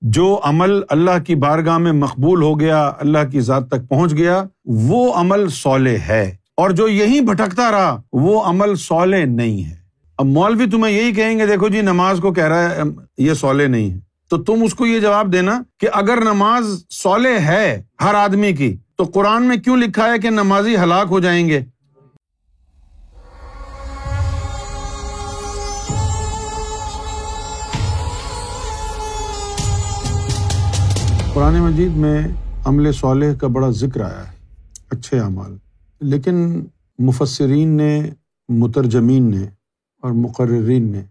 جو عمل اللہ کی بارگاہ میں مقبول ہو گیا، اللہ کی ذات تک پہنچ گیا، وہ عمل صالح ہے۔ اور جو یہی بھٹکتا رہا، وہ عمل صالح نہیں ہے۔ اب مولوی تمہیں یہی کہیں گے، دیکھو جی نماز کو کہہ رہا ہے یہ صالح نہیں ہے۔ تو تم اس کو یہ جواب دینا کہ اگر نماز صالح ہے ہر آدمی کی، تو قرآن میں کیوں لکھا ہے کہ نمازی ہلاک ہو جائیں گے؟ قرآن مجید میں عمل صالح کا بڑا ذکر آیا ہے، اچھے اعمال۔ لیکن مفسرین نے، مترجمین نے اور مقررین نے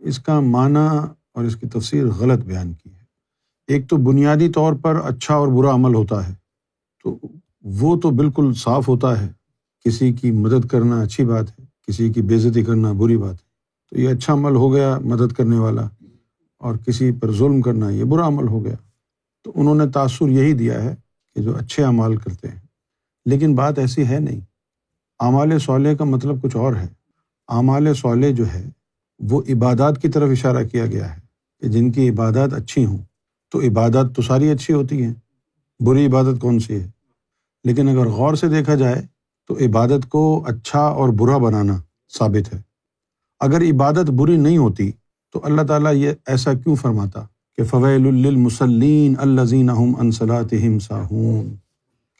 اس کا معنی اور اس کی تفسیر غلط بیان کی ہے۔ ایک تو بنیادی طور پر اچھا اور برا عمل ہوتا ہے، تو وہ تو بالکل صاف ہوتا ہے۔ کسی کی مدد کرنا اچھی بات ہے، کسی کی بےزتی کرنا بری بات ہے۔ تو یہ اچھا عمل ہو گیا مدد کرنے والا، اور کسی پر ظلم کرنا یہ برا عمل ہو گیا۔ تو انہوں نے تأثر یہی دیا ہے کہ جو اچھے اعمال کرتے ہیں۔ لیکن بات ایسی ہے نہیں۔ اعمال صالح کا مطلب کچھ اور ہے۔ اعمال صالح جو ہے، وہ عبادات کی طرف اشارہ کیا گیا ہے کہ جن کی عبادات اچھی ہوں، تو عبادات تو ساری اچھی ہوتی ہیں۔ بری عبادت کون سی ہے؟ لیکن اگر غور سے دیکھا جائے تو عبادت کو اچھا اور برا بنانا ثابت ہے۔ اگر عبادت بری نہیں ہوتی تو اللہ تعالیٰ یہ ایسا کیوں فرماتا؟ کہ فویل المسلین الزین انصلاطم ساہون،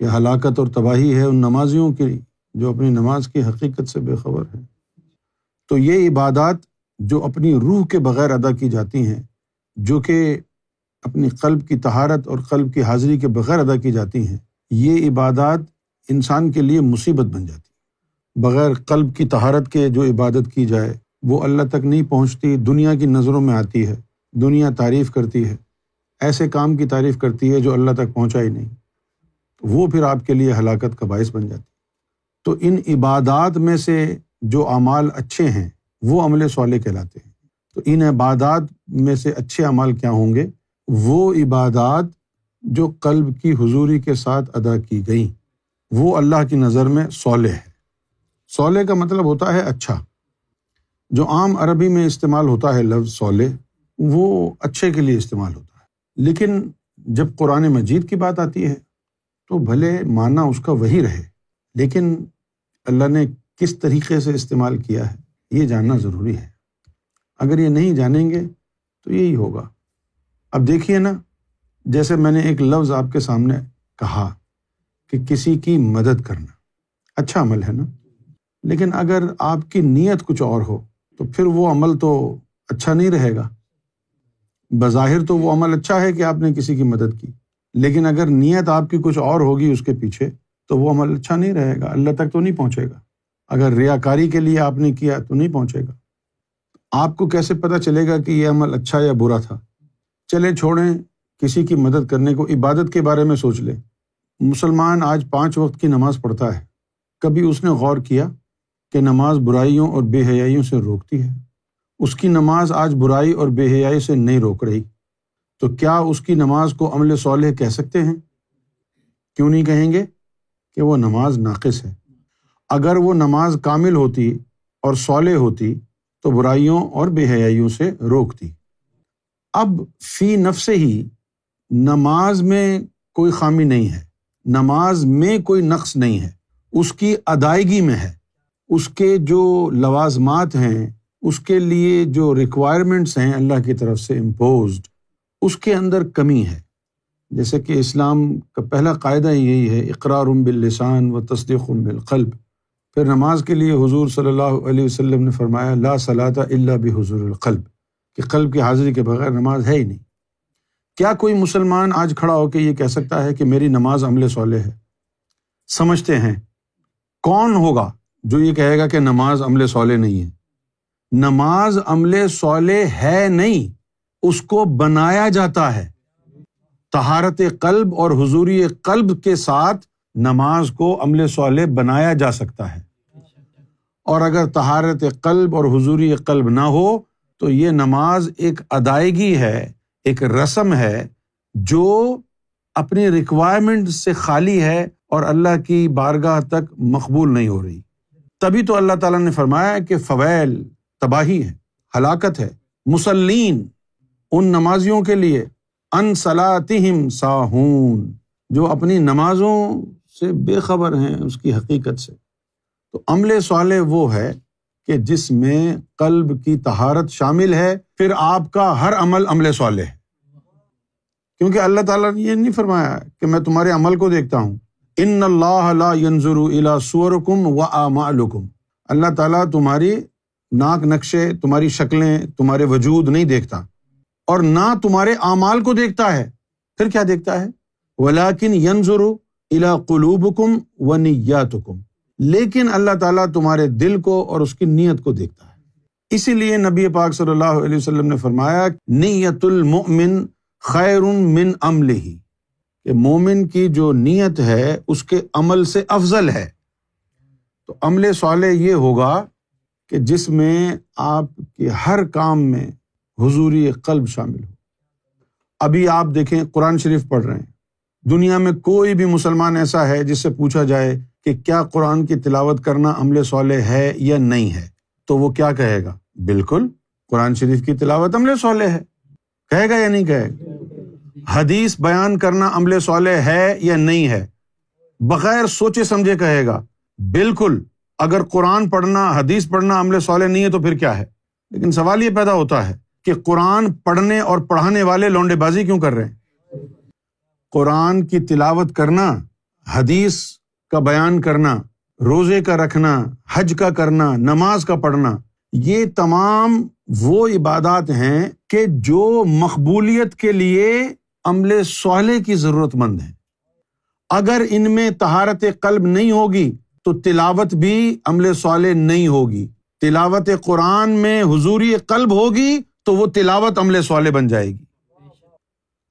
کہ ہلاکت اور تباہی ہے ان نمازیوں کی جو اپنی نماز کی حقیقت سے بے خبر ہیں۔ تو یہ عبادات جو اپنی روح کے بغیر ادا کی جاتی ہیں، جو کہ اپنی قلب کی تہارت اور قلب کی حاضری کے بغیر ادا کی جاتی ہیں، یہ عبادات انسان کے لیے مصیبت بن جاتی بغیر قلب کی تہارت کے جو عبادت کی جائے، وہ اللہ تک نہیں پہنچتی، دنیا کی نظروں میں آتی ہے۔ دنیا تعریف کرتی ہے، ایسے کام کی تعریف کرتی ہے جو اللہ تک پہنچا ہی نہیں۔ وہ پھر آپ کے لیے ہلاکت کا باعث بن جاتی۔ تو ان عبادات میں سے جو اعمال اچھے ہیں، وہ عمل صالح کہلاتے ہیں۔ تو ان عبادات میں سے اچھے اعمال کیا ہوں گے؟ وہ عبادات جو قلب کی حضوری کے ساتھ ادا کی گئیں۔ وہ اللہ کی نظر میں صالح ہے۔ صالح کا مطلب ہوتا ہے اچھا۔ جو عام عربی میں استعمال ہوتا ہے لفظ صالح وہ اچھے کے لیے استعمال ہوتا ہے۔ لیکن جب قرآن مجید کی بات آتی ہے، تو بھلے معنی اس کا وہی رہے۔ لیکن اللہ نے کس طریقے سے استعمال کیا ہے، یہ جاننا ضروری ہے۔ اگر یہ نہیں جانیں گے، تو یہی ہوگا۔ اب دیکھیے نا، جیسے میں نے ایک لفظ آپ کے سامنے کہا کہ کسی کی مدد کرنا۔ اچھا عمل ہے نا۔ لیکن اگر آپ کی نیت کچھ اور ہو، تو پھر وہ عمل تو اچھا نہیں رہے گا۔ بظاہر تو وہ عمل اچھا ہے کہ آپ نے کسی کی مدد کی، لیکن اگر نیت آپ کی کچھ اور ہوگی اس کے پیچھے، تو وہ عمل اچھا نہیں رہے گا، اللہ تک تو نہیں پہنچے گا۔ اگر ریا کاری کے لیے آپ نے کیا تو نہیں پہنچے گا۔ آپ کو کیسے پتا چلے گا کہ یہ عمل اچھا یا برا تھا؟ چلے چھوڑیں، کسی کی مدد کرنے کو عبادت کے بارے میں سوچ لیں مسلمان آج پانچ وقت کی نماز پڑھتا ہے۔ کبھی اس نے غور کیا کہ نماز برائیوں اور بے حیائیوں سے روکتی ہے؟ اس کی نماز آج برائی اور بے حیائی سے نہیں روک رہی۔ تو کیا اس کی نماز کو عمل صالح کہہ سکتے ہیں؟ کیوں نہیں کہیں گے کہ وہ نماز ناقص ہے؟ اگر وہ نماز کامل ہوتی اور صالح ہوتی تو برائیوں اور بے حیائیوں سے روکتی۔ اب فی نف سے ہی نماز میں کوئی خامی نہیں ہے۔ نماز میں کوئی نقص نہیں ہے۔ اس کی ادائیگی میں ہے۔ اس کے جو لوازمات ہیں اس کے لیے جو ریکوائرمنٹس ہیں اللہ کی طرف سے امپوزڈ اس کے اندر کمی ہے۔ جیسے کہ اسلام کا پہلا قاعدہ یہی ہے، اقرار باللسان و تصدیق بالقلب۔ پھر نماز کے لیے حضور صلی اللہ علیہ وسلم نے فرمایا، لا صلاح اللہ بھی حضور القلب، کہ قلب کی حاضری کے بغیر نماز ہے ہی نہیں۔ کیا کوئی مسلمان آج کھڑا ہو کے یہ کہہ سکتا ہے کہ میری نماز عمل صالح ہے؟ سمجھتے ہیں۔ کون ہوگا جو یہ کہے گا کہ نماز عمل صالح نہیں ہے؟ نماز عمل صالح ہے نہیں، اس کو بنایا جاتا ہے۔ تہارت قلب اور حضوری قلب کے ساتھ نماز کو عمل صالح بنایا جا سکتا ہے۔ اور اگر تہارت قلب اور حضوری قلب نہ ہو، تو یہ نماز ایک ادائیگی ہے، ایک رسم ہے، جو اپنی ریکوائرمنٹ سے خالی ہے اور اللہ کی بارگاہ تک مقبول نہیں ہو رہی۔ تبھی تو اللہ تعالیٰ نے فرمایا کہ فویل تباہی ہے ہلاکت ہے۔ مسلین، ان نمازیوں کے لیے۔ ان صلاتہم ساہون، جو اپنی نمازوں سے بے خبر ہیں اس کی حقیقت سے۔ تو عمل صالح وہ ہے کہ جس میں قلب کی تہارت شامل ہے، پھر آپ کا ہر عمل عمل صالح ہے۔ کیونکہ اللہ تعالیٰ نے یہ نہیں فرمایا کہ میں تمہارے عمل کو دیکھتا ہوں۔ ان اللہ لا ينظر الى صورکم و اعمالکم اللہ تعالیٰ تمہاری ناک نقشے تمہاری شکلیں تمہارے وجود نہیں دیکھتا اور نہ تمہارے اعمال کو دیکھتا ہے، پھر کیا دیکھتا ہے؟ ولاکن ینظر الى قلوبکم و نیاتکم لیکن اللہ تعالیٰ تمہارے دل کو اور اس کی نیت کو دیکھتا ہے۔ اسی لیے نبی پاک صلی اللہ علیہ وسلم نے فرمایا نیت المؤمن خیر من عمل ہی کہ مومن کی جو نیت ہے، اس کے عمل سے افضل ہے۔ تو عمل صالح یہ ہوگا کہ جس میں آپ کے ہر کام میں حضوری قلب شامل ہو۔ ابھی آپ دیکھیں، قرآن شریف پڑھ رہے ہیں۔ دنیا میں کوئی بھی مسلمان ایسا ہے جس سے پوچھا جائے کہ کیا قرآن کی تلاوت کرنا عمل صالح ہے یا نہیں ہے؟ تو وہ کیا کہے گا؟ بالکل، قرآن شریف کی تلاوت عمل صالح ہے۔ کہے گا یا نہیں کہے گا؟ حدیث بیان کرنا عمل صالح ہے یا نہیں ہے؟ بغیر سوچے سمجھے کہے گا۔ بالکل اگر قرآن پڑھنا، حدیث پڑھنا عمل صالح نہیں ہے تو پھر کیا ہے؟ لیکن سوال یہ پیدا ہوتا ہے کہ قرآن پڑھنے اور پڑھانے والے لونڈے بازی کیوں کر رہے ہیں؟ قرآن کی تلاوت کرنا، حدیث کا بیان کرنا، روزے کا رکھنا، حج کا کرنا، نماز کا پڑھنا، یہ تمام وہ عبادات ہیں کہ جو مقبولیت کے لیے عمل صالح کی ضرورت مند ہے اگر ان میں تہارت قلب نہیں ہوگی تو تلاوت بھی عمل صالح نہیں ہوگی۔ تلاوت قرآن میں حضوری قلب ہوگی تو وہ تلاوت عمل صالح بن جائے گی۔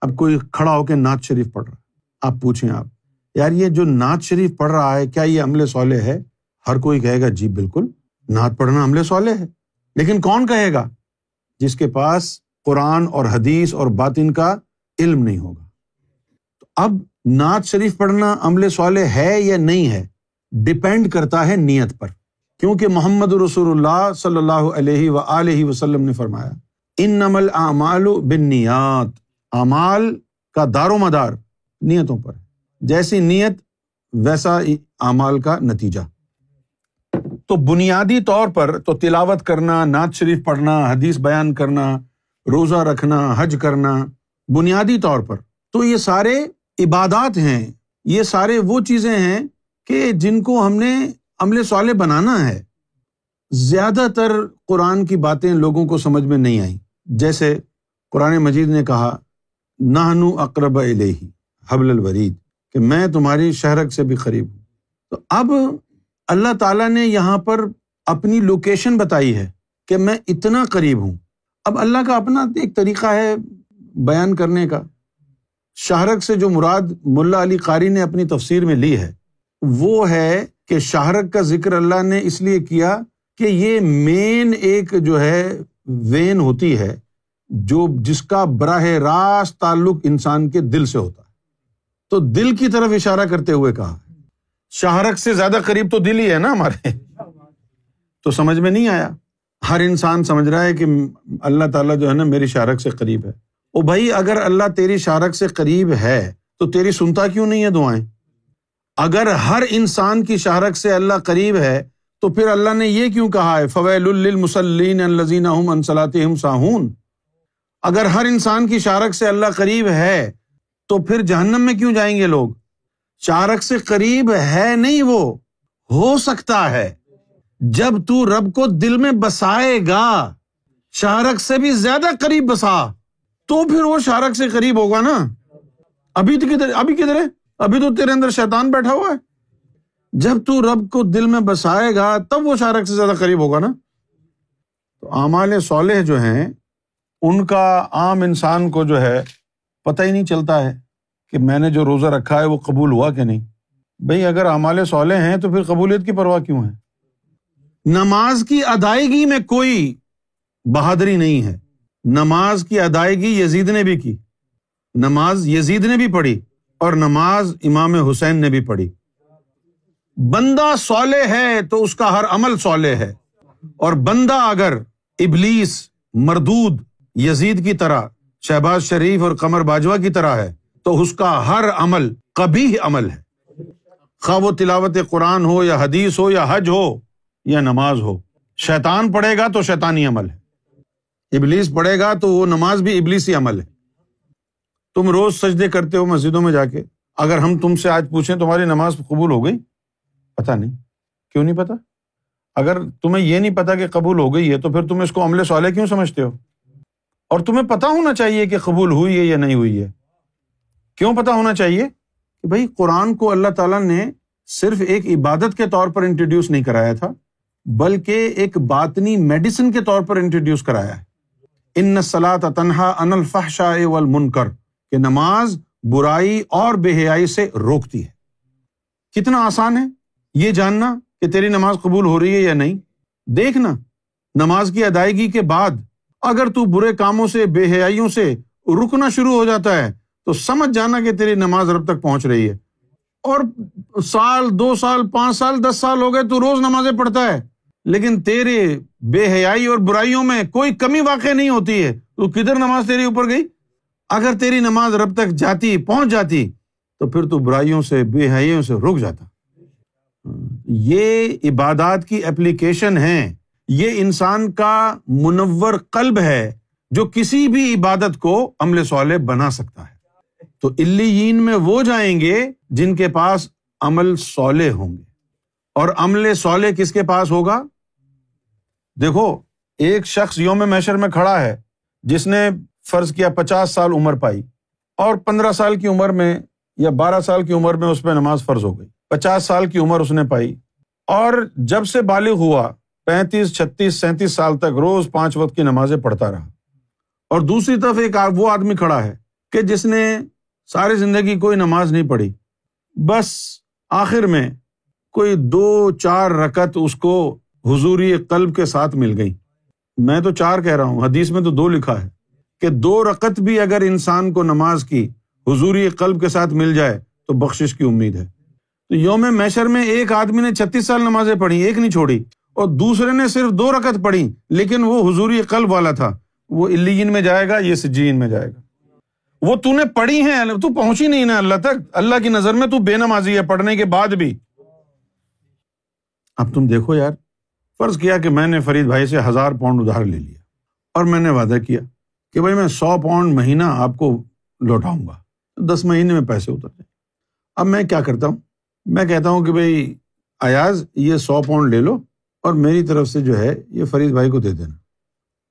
اب کوئی کھڑا ہو کے نعت شریف پڑھ رہا آپ پوچھیں آپ، یار یہ جو نعت شریف پڑھ رہا ہے، کیا یہ عمل صالح ہے؟ ہر کوئی کہے گا جی بالکل، نعت پڑھنا عمل صالح ہے۔ لیکن کون کہے گا؟ جس کے پاس قرآن اور حدیث اور باطن کا علم نہیں ہوگا۔ تو اب نعت شریف پڑھنا عمل صالح ہے یا نہیں ہے؟ ڈپینڈ کرتا ہے نیت پر۔ کیونکہ محمد رسول اللہ صلی اللہ علیہ و وسلم نے فرمایا ان نمل اعمال بن نیات اعمال کا دار و مدار نیتوں پر جیسی نیت، ویسا اعمال کا نتیجہ۔ تو بنیادی طور پر تو تلاوت کرنا، نعت شریف پڑھنا، حدیث بیان کرنا، روزہ رکھنا، حج کرنا، بنیادی طور پر تو یہ سارے عبادات ہیں، یہ سارے وہ چیزیں ہیں کہ جن کو ہم نے عمل صالح بنانا ہے، زیادہ تر قرآن کی باتیں لوگوں کو سمجھ میں نہیں آئیں۔ جیسے قرآن مجید نے کہا نہنو اقرب علیہ حبل الورید، کہ میں تمہاری شہرک سے بھی قریب ہوں۔ تو اب اللہ تعالیٰ نے یہاں پر اپنی لوکیشن بتائی ہے کہ میں اتنا قریب ہوں۔ اب اللہ کا اپنا ایک طریقہ ہے بیان کرنے کا۔ شاہرک سے جو مراد ملا علی قاری نے اپنی تفسیر میں لی ہے وہ ہے کہ شاہرک کا ذکر اللہ نے اس لیے کیا کہ یہ مین ایک جو ہے وین ہوتی ہے، جو جس کا براہ راست تعلق انسان کے دل سے ہوتا ہے۔ تو دل کی طرف اشارہ کرتے ہوئے کہا شاہرک سے زیادہ قریب تو دل ہی ہے نا ہمارے۔ تو سمجھ میں نہیں آیا۔ ہر انسان سمجھ رہا ہے کہ اللہ تعالیٰ جو ہے نا میری شارک سے قریب ہے۔ او بھائی، اگر اللہ تیری شارک سے قریب ہے تو تیری سنتا کیوں نہیں ہے دعائیں؟ اگر ہر انسان کی شارک سے اللہ قریب ہے، تو پھر اللہ نے یہ کیوں کہا ہے؟ فویل المسلین الزین ساہون اگر ہر انسان کی شارک سے اللہ قریب ہے، تو پھر جہنم میں کیوں جائیں گے لوگ؟ چارک سے قریب ہے نہیں وہ، ہو سکتا ہے۔ جب تو رب کو دل میں بسائے گا شارک سے بھی زیادہ قریب بسا، تو پھر وہ شارک سے قریب ہوگا نا۔ ابھی تو کدھر ابھی کدھر ہے؟ ابھی تو تیرے اندر شیطان بیٹھا ہوا ہے۔ جب تو رب کو دل میں بسائے گا، تب وہ شارک سے زیادہ قریب ہوگا نا۔ تو اعمال صالح جو ہیں، ان کا عام انسان کو جو ہے، پتہ ہی نہیں چلتا ہے کہ میں نے جو روزہ رکھا ہے، وہ قبول ہوا کہ نہیں۔ بھائی اگر اعمال صالح ہیں تو پھر قبولیت کی پرواہ کیوں ہے؟ نماز کی ادائیگی میں کوئی بہادری نہیں ہے۔ نماز کی ادائیگی یزید نے بھی کی۔ نماز یزید نے بھی پڑھی۔ اور نماز امام حسین نے بھی پڑھی۔ بندہ صالح ہے تو اس کا ہر عمل صالح ہے۔ اور بندہ اگر ابلیس، مردود، یزید کی طرح، شہباز شریف اور قمر باجوا کی طرح ہے، تو اس کا ہر عمل کبھی عمل ہے۔ خواہ وہ تلاوت قرآن ہو یا حدیث ہو یا حج ہو یا نماز ہو۔ شیطان پڑھے گا تو شیطانی عمل ہے۔ ابلیس پڑھے گا تو وہ نماز بھی ابلیسی عمل ہے۔ تم روز سجدے کرتے ہو مسجدوں میں جا کے۔ اگر ہم تم سے آج پوچھیں تمہاری نماز قبول ہو گئی؟ پتا نہیں۔ کیوں نہیں پتا اگر تمہیں یہ نہیں پتا کہ قبول ہو گئی ہے تو پھر تم اس کو عملے سوالے کیوں سمجھتے ہو؟ اور تمہیں پتا ہونا چاہیے کہ قبول ہوئی ہے یا نہیں ہوئی ہے۔ کیوں پتا ہونا چاہیے؟ کہ بھائی قرآن کو اللہ تعالیٰ نے صرف ایک عبادت کے طور پر انٹروڈیوس نہیں کرایا تھا، بلکہ ایک باطنی میڈیسن کے طور پر انٹروڈیوس کرایا ہے۔ ان سلاط تنہا ان الفحشاء والمنکر کہ نماز برائی اور بے حیائی سے روکتی ہے۔ کتنا آسان ہے یہ جاننا کہ تیری نماز قبول ہو رہی ہے یا نہیں۔ دیکھنا نماز کی ادائیگی کے بعد اگر تو برے کاموں سے، بے حیائی سے رکنا شروع ہو جاتا ہے، تو سمجھ جانا کہ تیری نماز رب تک پہنچ رہی ہے۔ اور سال، دو سال، پانچ سال، دس سال ہو گئے تو روز نمازیں پڑھتا ہے۔ لیکن تیرے بے حیائی اور برائیوں میں کوئی کمی واقع نہیں ہوتی ہے۔ تو کدھر نماز تیری اوپر گئی؟ اگر تیری نماز رب تک جاتی، پہنچ جاتی، تو پھر تو برائیوں سے، بے حیاں سے رک جاتا۔ یہ عبادات کی اپلیکیشن ہے یہ انسان کا منور قلب ہے جو کسی بھی عبادت کو عمل سوالے بنا سکتا ہے۔ تو الین میں وہ جائیں گے جن کے پاس عمل سولے ہوں گے۔ اور عمل سولے کس کے پاس ہوگا؟ دیکھو، ایک شخص یوم میشر میں کھڑا ہے، جس نے فرض کیا پچاس سال عمر پائی اور پندرہ سال کی عمر میں یا بارہ سال کی عمر میں اس پہ نماز فرض ہو گئی۔ پچاس سال کی عمر اس نے پائی اور جب سے بالغ ہوا پینتیس، چھتیس، سینتیس سال تک روز پانچ وقت کی نمازیں پڑھتا رہا۔ اور دوسری طرف ایک وہ آدمی کھڑا ہے کہ جس نے ساری زندگی کوئی نماز نہیں پڑھی، بس آخر میں کوئی دو، چار رکت اس کو حضوری قلب کے ساتھ مل گئی۔ میں تو چار کہہ رہا ہوں، حدیث میں تو دو لکھا ہے۔ کہ دو رکت بھی اگر انسان کو نماز کی حضوری قلب کے ساتھ مل جائے تو بخش کی امید ہے۔ تو یوم میشر میں ایک آدمی نے چھتیس سال نمازیں پڑھی، ایک نہیں چھوڑی، اور دوسرے نے صرف دو رکت پڑھی، لیکن وہ حضوری قلب والا تھا۔ وہ الین میں جائے گا، یہ سجین میں جائے گا۔ وہ تو نے پڑھی ہے تو پہنچی نہیں نا اللہ تک۔ اللہ کی نظر میں تو بے نمازی ہے، پڑھنے کے بعد بھی۔ اب تم دیکھو یار، فرض کیا کہ میں نے فرید بھائی سے ہزار پاؤنڈ ادھار لے لیا اور میں نے وعدہ کیا۔ کہ بھائی میں سو پاؤنڈ مہینہ آپ کو لوٹاؤں گا، دس مہینے میں پیسے اتر جائیں۔ اب میں کیا کرتا ہوں؟ میں کہتا ہوں کہ بھائی، ایاز، یہ سو پاؤنڈ لے لو اور میری طرف سے جو ہے، یہ فرید بھائی کو دے دینا۔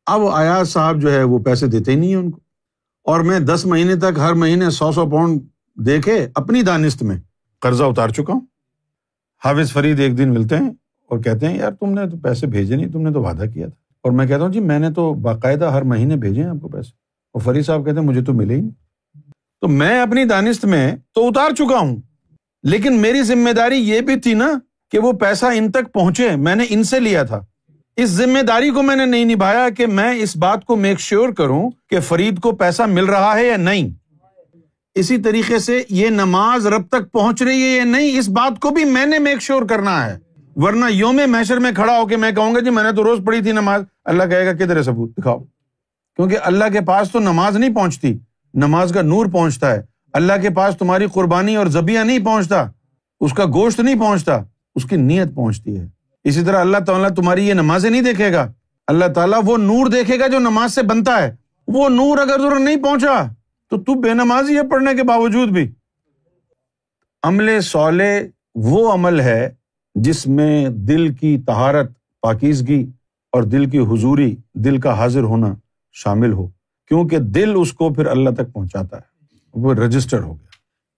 اب ایاز صاحب جو ہے، وہ پیسے دیتے ہی نہیں ہیں ان کو۔ اور میں دس مہینے تک ہر مہینے سو سو پاؤنڈ دے کے اپنی دانست میں قرضہ اتار چکا ہوں۔ حافظ فرید ایک دن ملتے ہیں اور کہتے ہیں، یار، تم نے تو پیسے بھیجے نہیں، تم نے تو وعدہ کیا تھا۔ اور میں کہتا ہوں جی میں نے تو باقاعدہ ہر مہینے بھیجے ہیں آپ کو پیسے۔ اور فرید صاحب کہتے ہیں مجھے تو ملے ہی نہیں۔ تو میں اپنی دانست میں تو اتار چکا ہوں۔ لیکن میری ذمہ داری یہ بھی تھی نا کہ وہ پیسہ ان تک پہنچے۔ میں نے ان سے لیا تھا۔ اس ذمہ داری کو میں نے نہیں نبھایا کہ میں اس بات کو میک شیور کروں کہ فرید کو پیسہ مل رہا ہے یا نہیں۔ اسی طریقے سے یہ نماز رب تک پہنچ رہی ہے یا نہیں، اس بات کو بھی میں نے میک شیور کرنا ہے۔ ورنہ یوم میشر میں کھڑا ہو کے میں کہوں گا جی میں نے تو روز پڑھی تھی نماز۔ اللہ کہے گا، کدھر ثبوت؟ دکھاؤ۔ کیونکہ اللہ کے پاس تو نماز نہیں پہنچتی، نماز کا نور پہنچتا ہے۔ اللہ کے پاس تمہاری قربانی اور زبیاں نہیں پہنچتا، اس کا گوشت نہیں پہنچتا، اس کی نیت پہنچتی ہے۔ اسی طرح اللہ تعالیٰ تمہاری یہ نمازیں نہیں دیکھے گا۔ اللہ تعالیٰ وہ نور دیکھے گا جو نماز سے بنتا ہے۔ وہ نور اگر ضرور نہیں پہنچا، تو تو بے نمازی ہے پڑھنے کے باوجود بھی۔ عمل سولے وہ عمل ہے جس میں دل کی تہارت پاکیزگی اور دل کی حضوری، دل کا حاضر ہونا شامل ہو، کیونکہ دل اس کو پھر اللہ تک پہنچاتا ہے۔ وہ رجسٹر ہو گیا۔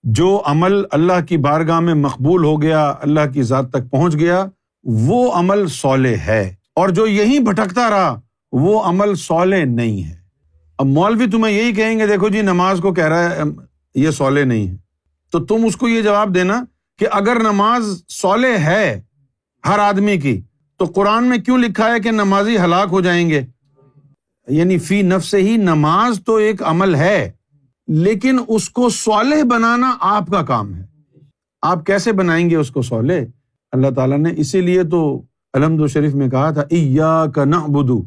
جو عمل اللہ کی بارگاہ میں مقبول ہو گیا، اللہ کی ذات تک پہنچ گیا، وہ عمل سولے ہے۔ اور جو یہی بھٹکتا رہا، وہ عمل سولے نہیں ہے۔ اب مولوی تمہیں یہی کہیں گے، دیکھو جی نماز کو کہہ رہا ہے یہ سولے نہیں ہے۔ تو تم اس کو یہ جواب دینا کہ اگر نماز سولے ہے ہر آدمی کی، تو قرآن میں کیوں لکھا ہے کہ نمازی ہلاک ہو جائیں گے؟ یعنی فی نف سے ہی نماز تو ایک عمل ہے، لیکن اس کو صالح بنانا آپ کا کام ہے۔ آپ کیسے بنائیں گے اس کو صالح؟ اللہ تعالیٰ نے اسی لیے تو الحمد شریف میں کہا تھا ایا کا نہ بدو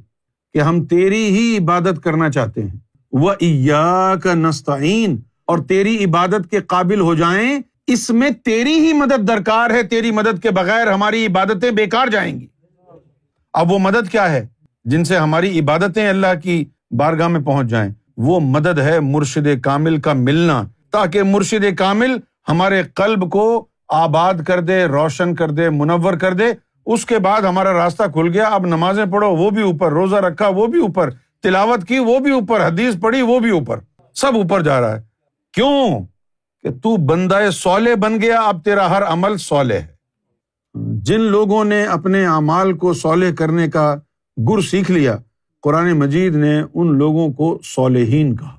کہ ہم تیری ہی عبادت کرنا چاہتے ہیں۔ وہ ایا کا نستعین اور تیری عبادت کے قابل ہو جائیں اس میں تیری ہی مدد درکار ہے، تیری مدد کے بغیر ہماری عبادتیں بےکار جائیں گی۔ اب وہ مدد کیا ہے؟ جن سے ہماری عبادتیں اللہ کی بارگاہ میں پہنچ جائیں۔ وہ مدد ہے مرشد کامل کا ملنا، تاکہ مرشد کامل ہمارے قلب کو آباد کر دے، روشن کر دے، منور کر دے۔ اس کے بعد ہمارا راستہ کھل گیا۔ اب نمازیں پڑھو، وہ بھی اوپر۔ روزہ رکھا، وہ بھی اوپر۔ تلاوت کی، وہ بھی اوپر۔ حدیث پڑھی، وہ بھی اوپر۔ سب اوپر جا رہا ہے۔ کیوں؟ کہ تو بندہ سولے بن گیا، اب تیرا ہر عمل سولے ہے۔ جن لوگوں نے اپنے اعمال کو سولے کرنے کا گر سیکھ لیا، قرآن مجید نے ان لوگوں کو صالحین کہا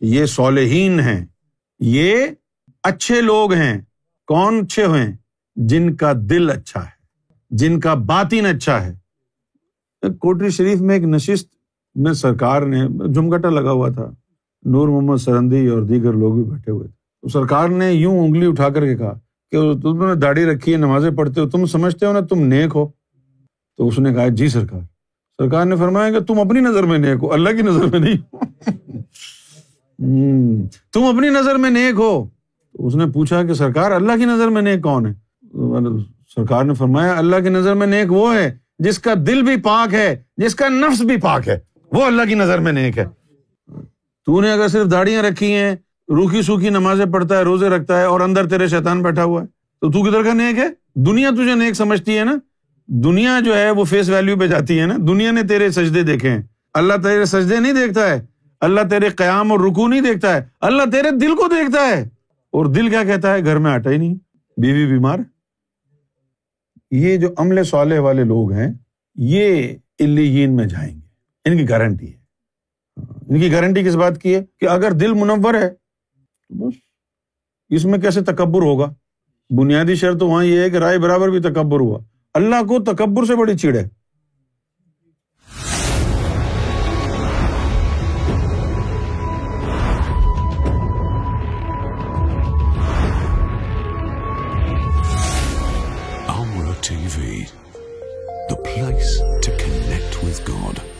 یہ صالحین ہیں، یہ اچھے لوگ ہیں۔ کون اچھے ہوئے جن کا دل اچھا ہے، جن کا باطن اچھا ہے۔ کوٹری شریف میں ایک نشست میں سرکار نے جمگٹا لگا ہوا تھا، نور محمد سرندی اور دیگر لوگ بھی بیٹھے ہوئے تھے۔ سرکار نے یوں انگلی اٹھا کر کے کہا کہ تم نے داڑھی رکھی ہے، نمازیں پڑھتے ہو، تم سمجھتے ہو نا تم نیک ہو۔ تو اس نے کہا جی سرکار۔ سرکار نے فرمایا کہ تم اپنی نظر میں نیک ہو، اللہ کی نظر میں نہیں۔ تم اپنی نظر میں نیک ہو۔ تو اس نے پوچھا کہ سرکار، اللہ کی نظر میں نیک کون ہے؟ سرکار نے فرمایا، اللہ کی نظر میں نیک وہ ہے جس کا دل بھی پاک ہے، جس کا نفس بھی پاک ہے۔ وہ اللہ کی نظر میں نیک ہے۔ تو نے اگر صرف داڑیاں رکھی ہیں روکھی سوکھی نمازیں پڑھتا ہے، روزے رکھتا ہے اور اندر تیرے شیطان بیٹھا ہوا ہے۔ تو تو کدھر کا نیک ہے؟ دنیا تجھے نیک سمجھتی ہے نا؟ دنیا جو ہے وہ فیس ویلو پہ جاتی ہے نا۔ دنیا نے تیرے سجدے دیکھے ہیں۔ اللہ تیرے سجدے نہیں دیکھتا ہے۔ اللہ تیرے قیام اور رکو نہیں دیکھتا ہے۔ اللہ تیرے دل کو دیکھتا ہے۔ اور دل کیا کہتا ہے؟ گھر میں آٹا ہی نہیں۔ بیوی بیمار۔ یہ جو عمل صالح والے لوگ ہیں، یہ الین میں جائیں گے۔ ان کی گارنٹی ہے۔ ان کی گارنٹی کس بات کی ہے؟ کہ اگر دل منور ہے بس۔ اس میں کیسے تکبر ہوگا؟ بنیادی شرط تو وہاں یہ ہے کہ رائے برابر بھی تکبر ہوا۔ اللہ کو تکبر سے بڑی چیڑ ہے۔ Please to connect.